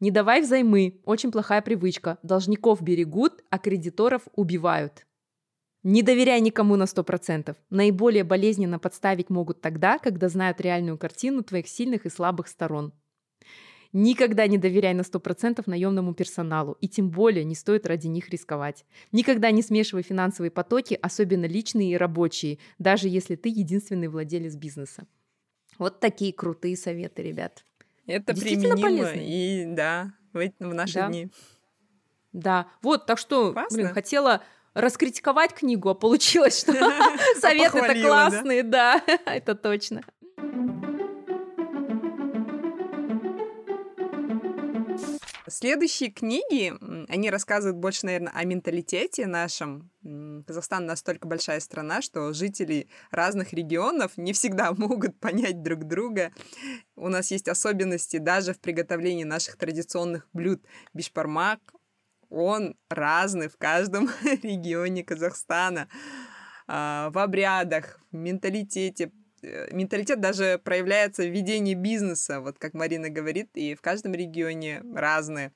Не давай взаймы, очень плохая привычка. Должников берегут, а кредиторов убивают. Не доверяй никому на 100%. Наиболее болезненно подставить могут тогда, когда знают реальную картину твоих сильных и слабых сторон. Никогда не доверяй на 100% наемному персоналу, и тем более не стоит ради них рисковать. Никогда не смешивай финансовые потоки, особенно личные и рабочие, даже если ты единственный владелец бизнеса. Вот такие крутые советы, ребят. Это применимо полезно. и да, в, в наши да. дни. Да, вот, так что, Классно. блин, хотела раскритиковать книгу, а получилось, что советы-то классные, да, это точно. Следующие книги, они рассказывают больше, наверное, о менталитете нашем. Казахстан настолько большая страна, что жители разных регионов не всегда могут понять друг друга. У нас есть особенности даже в приготовлении наших традиционных блюд. Бишпармак, он разный в каждом регионе Казахстана. А, в обрядах, в менталитете. Э, менталитет даже проявляется в ведении бизнеса, вот как Марина говорит, и в каждом регионе разные.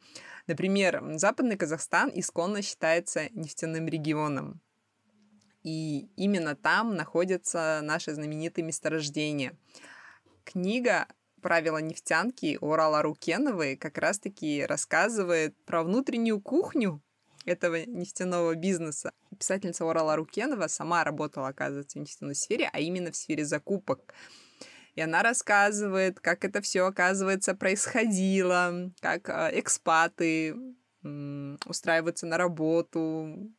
Например, Западный Казахстан исконно считается нефтяным регионом. И именно там находятся наши знаменитые месторождения. Книга правила нефтянки Урала Рукеновой как раз-таки рассказывает про внутреннюю кухню этого нефтяного бизнеса. Писательница Урала Рукенова сама работала, оказывается, в нефтяной сфере, а именно в сфере закупок. И она рассказывает, как это все, оказывается, происходило, как а, экспаты устраиваются на работу,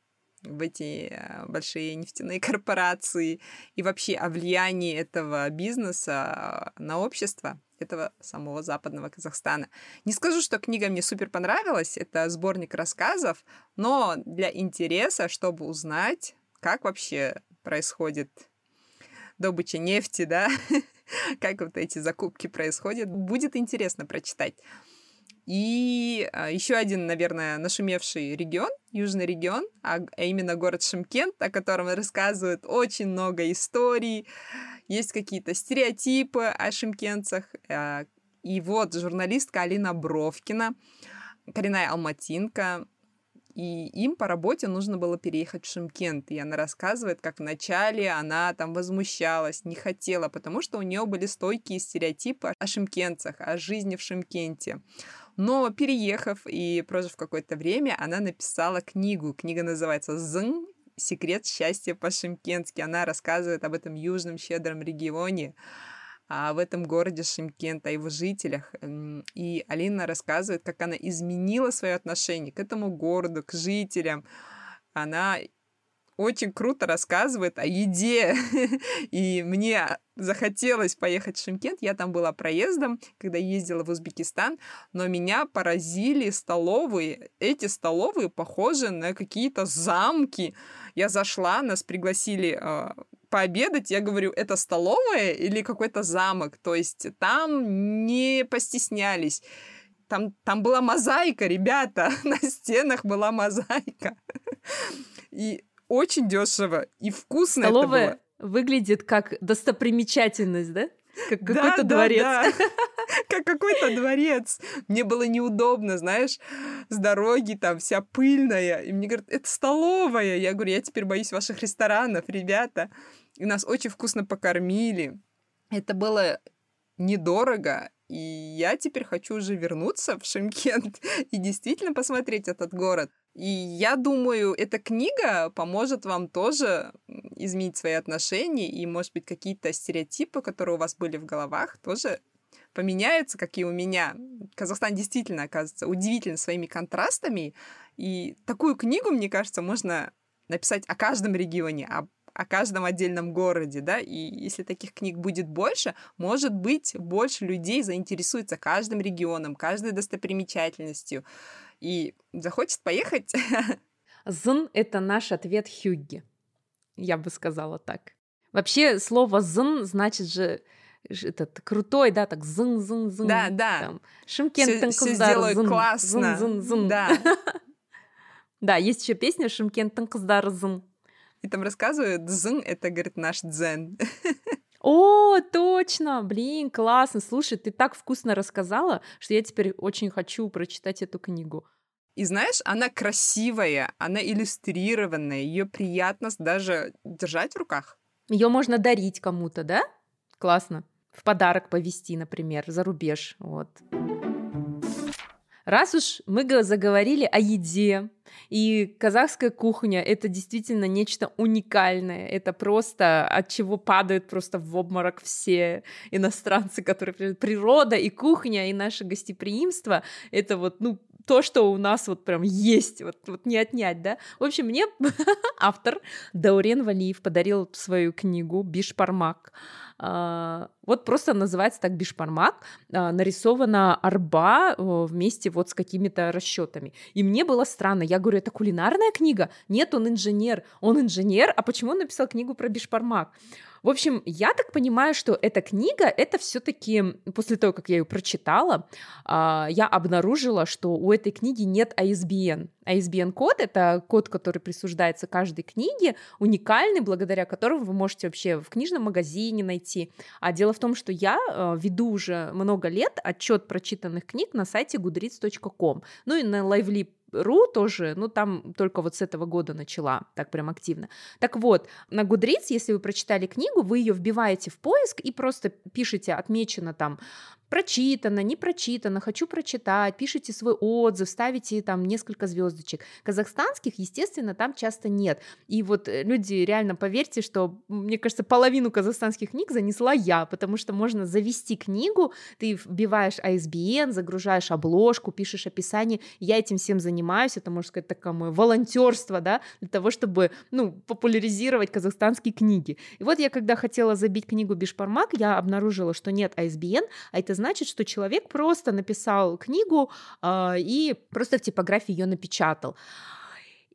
в эти э, большие нефтяные корпорации и вообще о влиянии этого бизнеса на общество этого самого западного Казахстана. Не скажу, что книга мне супер понравилась, это сборник рассказов, но для интереса, чтобы узнать, как вообще происходит добыча нефти, да, как вот эти закупки происходят, будет интересно прочитать. И а, еще один, наверное, нашумевший регион, южный регион, а, а именно город Шимкент, о котором рассказывают очень много историй, есть какие-то стереотипы о шимкентцах. А, и вот журналистка Алина Бровкина, коренная алматинка, и им по работе нужно было переехать в Шимкент. И она рассказывает, как вначале она там возмущалась, не хотела, потому что у нее были стойкие стереотипы о шимкентцах, о жизни в Шимкенте. Но переехав и прожив какое-то время, она написала книгу. Книга называется «Зн. Секрет счастья по-шимкенски». Она рассказывает об этом южном щедром регионе, а в этом городе Шимкент, о его жителях. И Алина рассказывает, как она изменила свое отношение к этому городу, к жителям. Она очень круто рассказывает о еде. И мне захотелось поехать в Шимкент. Я там была проездом, когда ездила в Узбекистан, но меня поразили столовые. Эти столовые похожи на какие-то замки. Я зашла, нас пригласили э, пообедать. Я говорю, это столовая или какой-то замок? То есть там не постеснялись. Там, там была мозаика, ребята, на стенах была мозаика. И очень дешево и вкусно Столовая это было. выглядит как достопримечательность, да? Как какой-то да, дворец. Да, да. Как какой-то дворец. Мне было неудобно, знаешь, с дороги там вся пыльная. И мне говорят, это столовая. Я говорю, я теперь боюсь ваших ресторанов, ребята. И нас очень вкусно покормили. Это было недорого, и я теперь хочу уже вернуться в Шимкент и действительно посмотреть этот город. И я думаю, эта книга поможет вам тоже изменить свои отношения, и, может быть, какие-то стереотипы, которые у вас были в головах, тоже поменяются, как и у меня. Казахстан действительно оказывается удивительно своими контрастами, и такую книгу, мне кажется, можно написать о каждом регионе, о о каждом отдельном городе, да, и если таких книг будет больше, может быть, больше людей заинтересуется каждым регионом, каждой достопримечательностью и захочет поехать. Зн — это наш ответ Хюгге, я бы сказала так. Вообще слово «зн» значит же этот крутой, да, так зын зын зын. Да, да. Там, Шимкент все, сделаю классно. Зын, зын, зын. Да. да, есть еще песня Шимкент кыздар зын. И там рассказывают, дзын — это, говорит, наш дзен. О, точно! Блин, классно. Слушай, ты так вкусно рассказала, что я теперь очень хочу прочитать эту книгу. И знаешь, она красивая, она иллюстрированная, ее приятно даже держать в руках. Ее можно дарить кому-то, да? Классно. В подарок повести, например, за рубеж. Вот. Раз уж мы заговорили о еде, и казахская кухня — это действительно нечто уникальное. Это просто от чего падают просто в обморок все иностранцы, которые... Природа и кухня, и наше гостеприимство — это вот, ну, то, что у нас вот прям есть, вот, вот не отнять, да. В общем, мне автор Даурен Валиев подарил свою книгу «Бишпармак». А, вот просто называется так бишпармак, а, нарисована арба вместе вот с какими-то расчетами. И мне было странно, я говорю, это кулинарная книга? Нет, он инженер. Он инженер, а почему он написал книгу про бишпармак? В общем, я так понимаю, что эта книга, это все-таки после того, как я ее прочитала, а, я обнаружила, что у этой книги нет ISBN. ISBN-код — это код, который присуждается каждой книге, уникальный, благодаря которому вы можете вообще в книжном магазине найти. А дело в том, что я а, веду уже много лет отчет прочитанных книг на сайте goodreads.com, ну и на Lively ру тоже, ну там только вот с этого года начала так прям активно. Так вот, на Goodreads, если вы прочитали книгу, вы ее вбиваете в поиск и просто пишете отмечено там прочитано, не прочитано, хочу прочитать, пишите свой отзыв, ставите там несколько звездочек. Казахстанских, естественно, там часто нет. И вот э, люди, реально поверьте, что, мне кажется, половину казахстанских книг занесла я, потому что можно завести книгу, ты вбиваешь ISBN, загружаешь обложку, пишешь описание. Я этим всем занимаюсь, это, можно сказать, такое мое волонтерство, да, для того, чтобы, ну, популяризировать казахстанские книги. И вот я, когда хотела забить книгу Бишпармак, я обнаружила, что нет ISBN, а это значит, что человек просто написал книгу э, и просто в типографии ее напечатал.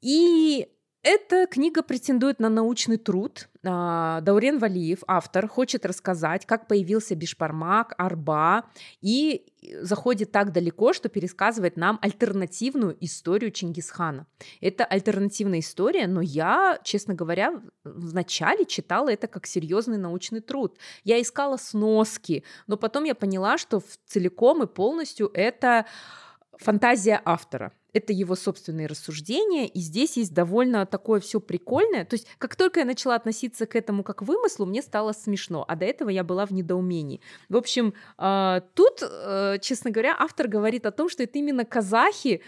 И эта книга претендует на научный труд. А, Даурен Валиев, автор, хочет рассказать, как появился бишпармак, арба, и заходит так далеко, что пересказывает нам альтернативную историю Чингисхана. Это альтернативная история, но я, честно говоря, вначале читала это как серьезный научный труд. Я искала сноски, но потом я поняла, что целиком и полностью это фантазия автора это его собственные рассуждения, и здесь есть довольно такое все прикольное. То есть, как только я начала относиться к этому как вымыслу, мне стало смешно, а до этого я была в недоумении. В общем, а, тут, э, честно говоря, автор говорит о том, что это именно казахи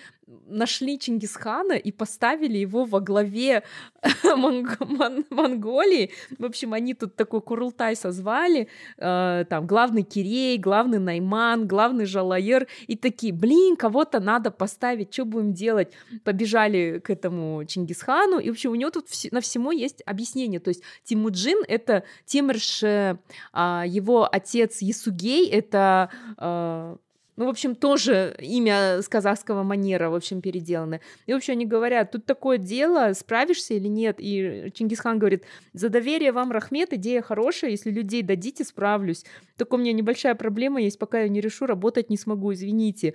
нашли Чингисхана и поставили его во главе Монг- Мон- Монголии. В общем, они тут такой Курултай созвали, э, там главный Кирей, главный Найман, главный Жалаер, и такие, блин, кого-то надо поставить, что будем делать? Побежали к этому Чингисхану, и, в общем, у него тут на всему есть объяснение. То есть Тимуджин — это Тимрш, э, его отец Ясугей — это э, ну, в общем, тоже имя с казахского манера, в общем, переделано. И, в общем, они говорят, тут такое дело, справишься или нет? И Чингисхан говорит, за доверие вам, Рахмет, идея хорошая, если людей дадите, справлюсь. Только у меня небольшая проблема есть, пока я не решу, работать не смогу, извините.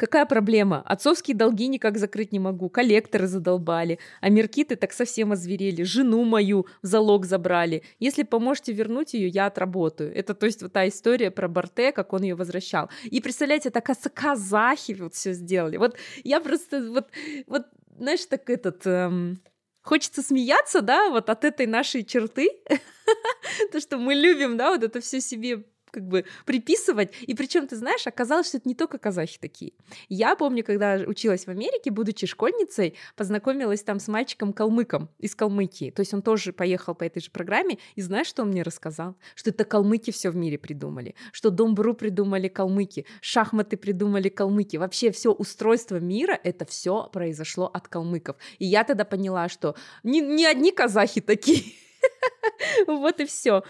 Какая проблема? Отцовские долги никак закрыть не могу, коллекторы задолбали, а меркиты так совсем озверели, жену мою в залог забрали. Если поможете вернуть ее, я отработаю. Это то есть вот та история про Барте, как он ее возвращал. И представляете, это казахи вот все сделали. Вот я просто вот, вот знаешь, так этот... Эм, хочется смеяться, да, вот от этой нашей черты, то, что мы любим, да, вот это все себе как бы приписывать. И причем, ты знаешь, оказалось, что это не только казахи такие. Я помню, когда училась в Америке, будучи школьницей, познакомилась там с мальчиком-калмыком из Калмыкии. То есть он тоже поехал по этой же программе. И знаешь, что он мне рассказал? Что это калмыки все в мире придумали. Что домбру придумали калмыки, шахматы придумали калмыки. Вообще все устройство мира, это все произошло от калмыков. И я тогда поняла, что не, не одни казахи такие. Вот и все.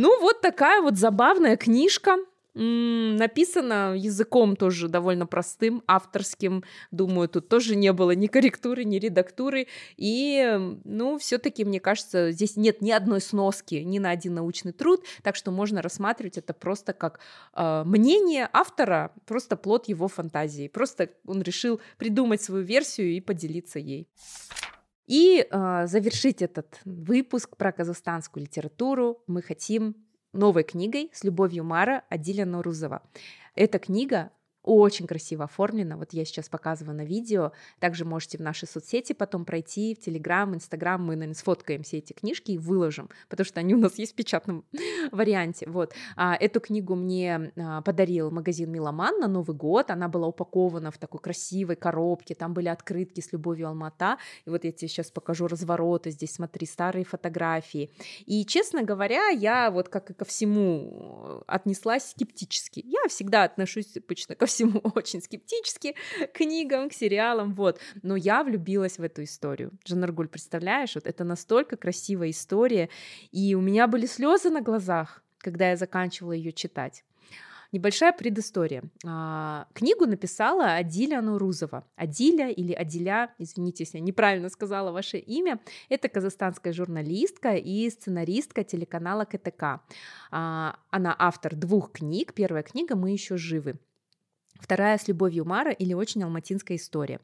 Ну, вот такая вот забавная книжка. Написано языком тоже довольно простым, авторским. Думаю, тут тоже не было ни корректуры, ни редактуры. И, ну, все-таки, мне кажется, здесь нет ни одной сноски, ни на один научный труд, так что можно рассматривать это просто как э, мнение автора, просто плод его фантазии. Просто он решил придумать свою версию и поделиться ей. И э, завершить этот выпуск про казахстанскую литературу мы хотим новой книгой с любовью Мара Адиля Норузова. Эта книга очень красиво оформлено. Вот я сейчас показываю на видео. Также можете в наши соцсети потом пройти, в Телеграм, Инстаграм. Мы, наверное, сфоткаем все эти книжки и выложим, потому что они у нас есть в печатном варианте. Вот. А, эту книгу мне а, подарил магазин Миломан на Новый год. Она была упакована в такой красивой коробке. Там были открытки с любовью Алмата. И вот я тебе сейчас покажу развороты. Здесь, смотри, старые фотографии. И, честно говоря, я вот как и ко всему отнеслась скептически. Я всегда отношусь обычно ко всему всему очень скептически к книгам, к сериалам, вот. Но я влюбилась в эту историю. Жанаргуль, представляешь, вот это настолько красивая история, и у меня были слезы на глазах, когда я заканчивала ее читать. Небольшая предыстория. А, книгу написала Адиля Нурузова. Адиля или Адиля, извините, если я неправильно сказала ваше имя, это казахстанская журналистка и сценаристка телеканала КТК. А, она автор двух книг. Первая книга «Мы еще живы». Вторая с любовью Мара или очень алматинская история.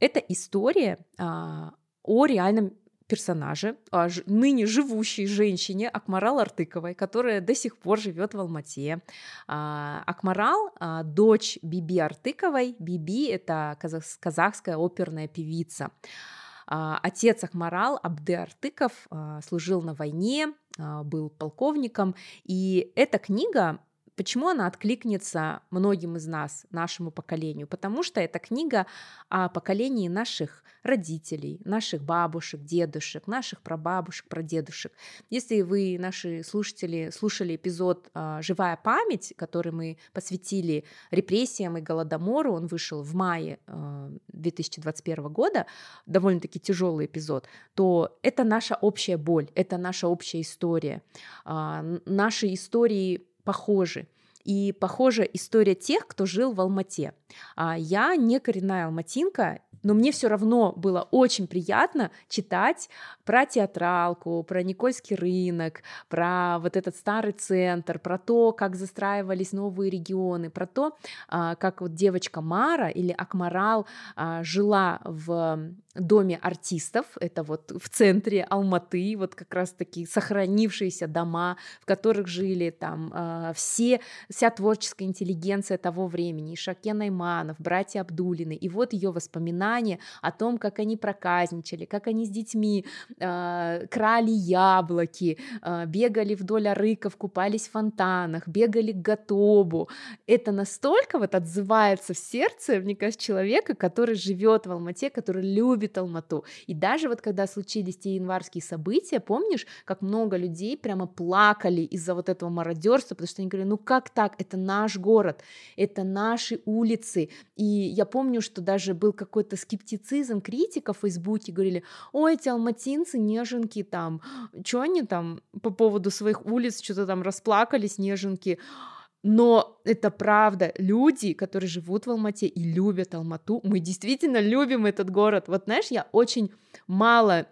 Это история а, о реальном персонаже, о ж, ныне живущей женщине Акмарал Артыковой, которая до сих пор живет в Алмате. А, Акмарал а, дочь Биби Артыковой. Биби это казах, казахская оперная певица. А, отец Ахмарал Абды Артыков а, служил на войне, а, был полковником, и эта книга Почему она откликнется многим из нас, нашему поколению? Потому что это книга о поколении наших родителей, наших бабушек, дедушек, наших прабабушек, прадедушек. Если вы, наши слушатели, слушали эпизод «Живая память», который мы посвятили репрессиям и Голодомору, он вышел в мае 2021 года, довольно-таки тяжелый эпизод, то это наша общая боль, это наша общая история. Наши истории похожи. И похожа история тех, кто жил в Алмате. А я не коренная алматинка, но мне все равно было очень приятно читать про театралку, про Никольский рынок, про вот этот старый центр, про то, как застраивались новые регионы, про то, а, как вот девочка Мара или Акмарал а, жила в доме артистов, это вот в центре Алматы, вот как раз таки сохранившиеся дома, в которых жили там а, все, вся творческая интеллигенция того времени, Шакен Айманов, братья Абдулины, и вот ее воспоминания о том, как они проказничали, как они с детьми э, крали яблоки, э, бегали вдоль арыков, купались в фонтанах, бегали к Готобу. Это настолько вот отзывается в сердце, мне кажется, человека, который живет в Алмате, который любит Алмату. И даже вот когда случились те январские события, помнишь, как много людей прямо плакали из-за вот этого мародерства, потому что они говорили, ну как так, это наш город, это наши улицы. И я помню, что даже был какой-то скептицизм критиков в Фейсбуке, говорили, ой, эти алматинцы, неженки там, что они там по поводу своих улиц что-то там расплакались, неженки. Но это правда. Люди, которые живут в Алмате и любят Алмату, мы действительно любим этот город. Вот знаешь, я очень мало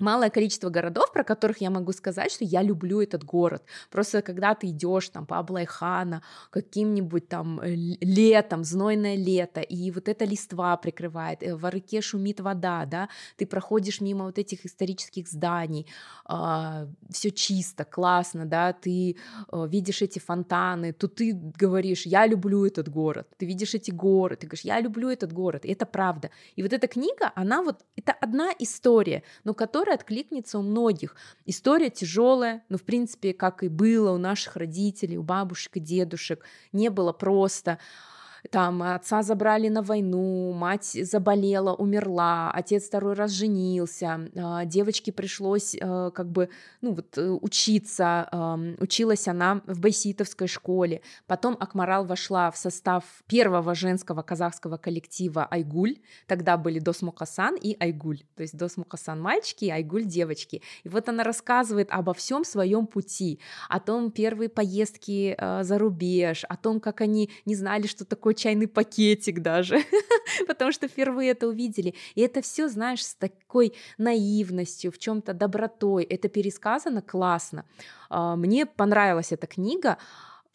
малое количество городов, про которых я могу сказать, что я люблю этот город. Просто когда ты идешь там по Аблайхана, каким-нибудь там э, летом, знойное лето, и вот эта листва прикрывает, э, в Арыке шумит вода, да, ты проходишь мимо вот этих исторических зданий, э, а, все чисто, классно, да, ты э, видишь эти фонтаны, то ты говоришь, я люблю этот город, ты видишь эти горы, ты говоришь, я люблю этот город, и это правда. И вот эта книга, она вот, это одна история, но которая которая откликнется у многих. История тяжелая, но в принципе, как и было у наших родителей, у бабушек и дедушек, не было просто. Там отца забрали на войну, мать заболела, умерла, отец второй раз женился, а, девочке пришлось э, как бы, ну вот, э, учиться, училась она в Байситовской школе, потом Акмарал вошла в состав первого женского казахского коллектива Айгуль, тогда были Досмукасан и Айгуль, то есть Досмукасан мальчики и Айгуль девочки, и вот она рассказывает обо всем своем пути, о том первые поездки э, за рубеж, о том, как они не знали, что такое чайный пакетик даже, потому что впервые это увидели. И это все, знаешь, с такой наивностью, в чем-то добротой. Это пересказано классно. А, мне понравилась эта книга.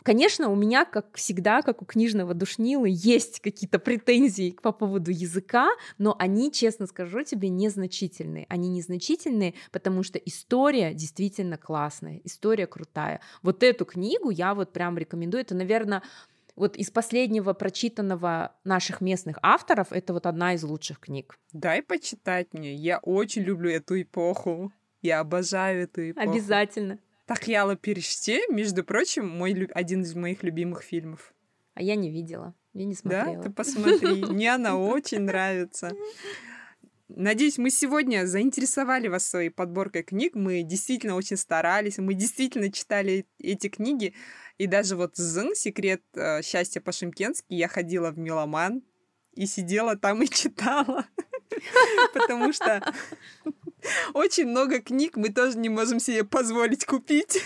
Конечно, у меня, как всегда, как у книжного душнилы, есть какие-то претензии по поводу языка, но они, честно скажу тебе, незначительные. Они незначительные, потому что история действительно классная, история крутая. Вот эту книгу я вот прям рекомендую. Это, наверное, вот из последнего прочитанного наших местных авторов это вот одна из лучших книг. Дай почитать мне. Я очень люблю эту эпоху. Я обожаю эту эпоху. Обязательно. Тахьяла Переште, между прочим, мой один из моих любимых фильмов. А я не видела. Я не смотрела. Да, ты посмотри. Мне она очень нравится. Надеюсь, мы сегодня заинтересовали вас своей подборкой книг. Мы действительно очень старались, мы действительно читали эти книги. И даже вот «Зн. Секрет э, счастья по-шимкенски» я ходила в Меломан и сидела там и читала. Потому что очень много книг мы тоже не можем себе позволить купить.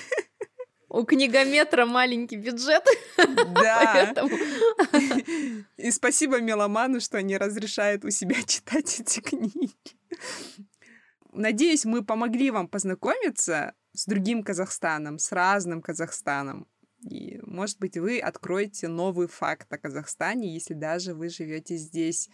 У книгометра маленький бюджет. Да. И спасибо меломану, что они разрешают у себя читать эти книги. Надеюсь, мы помогли вам познакомиться с другим Казахстаном, с разным Казахстаном. И, может быть, вы откроете новый факт о Казахстане, если даже вы живете здесь.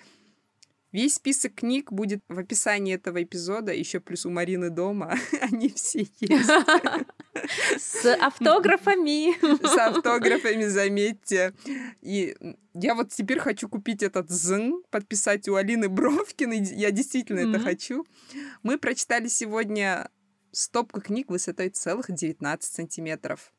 Весь список книг будет в описании этого эпизода, еще плюс у Марины дома. Они все есть. С автографами. С автографами, заметьте. И я вот теперь хочу купить этот ЗН, подписать у Алины Бровкиной. Я действительно это хочу. Мы прочитали сегодня стопку книг высотой целых 19 сантиметров.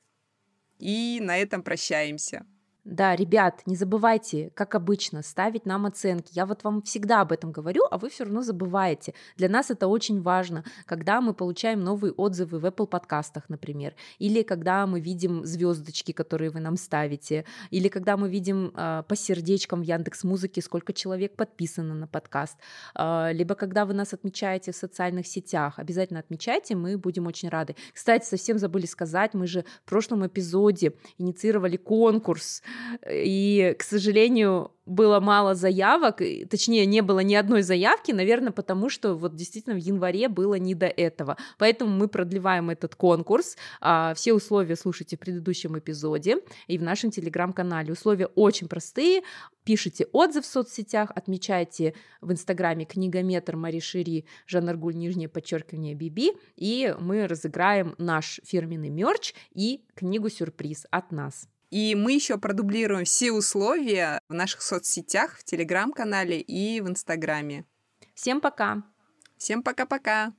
И на этом прощаемся. Да, ребят, не забывайте, как обычно, ставить нам оценки. Я вот вам всегда об этом говорю, а вы все равно забываете. Для нас это очень важно, когда мы получаем новые отзывы в Apple подкастах, например, или когда мы видим звездочки, которые вы нам ставите, или когда мы видим э, по сердечкам в Яндекс Музыке, сколько человек подписано на подкаст, э, либо когда вы нас отмечаете в социальных сетях, обязательно отмечайте, мы будем очень рады. Кстати, совсем забыли сказать, мы же в прошлом эпизоде инициировали конкурс и, к сожалению, было мало заявок, точнее, не было ни одной заявки, наверное, потому что вот действительно в январе было не до этого. Поэтому мы продлеваем этот конкурс. А, все условия слушайте в предыдущем эпизоде и в нашем телеграм-канале. Условия очень простые. Пишите отзыв в соцсетях, отмечайте в инстаграме книгометр Мари Шири, Жанаргуль, нижнее подчеркивание Биби, и мы разыграем наш фирменный мерч и книгу-сюрприз от нас. И мы еще продублируем все условия в наших соцсетях, в телеграм-канале и в инстаграме. Всем пока! Всем пока-пока!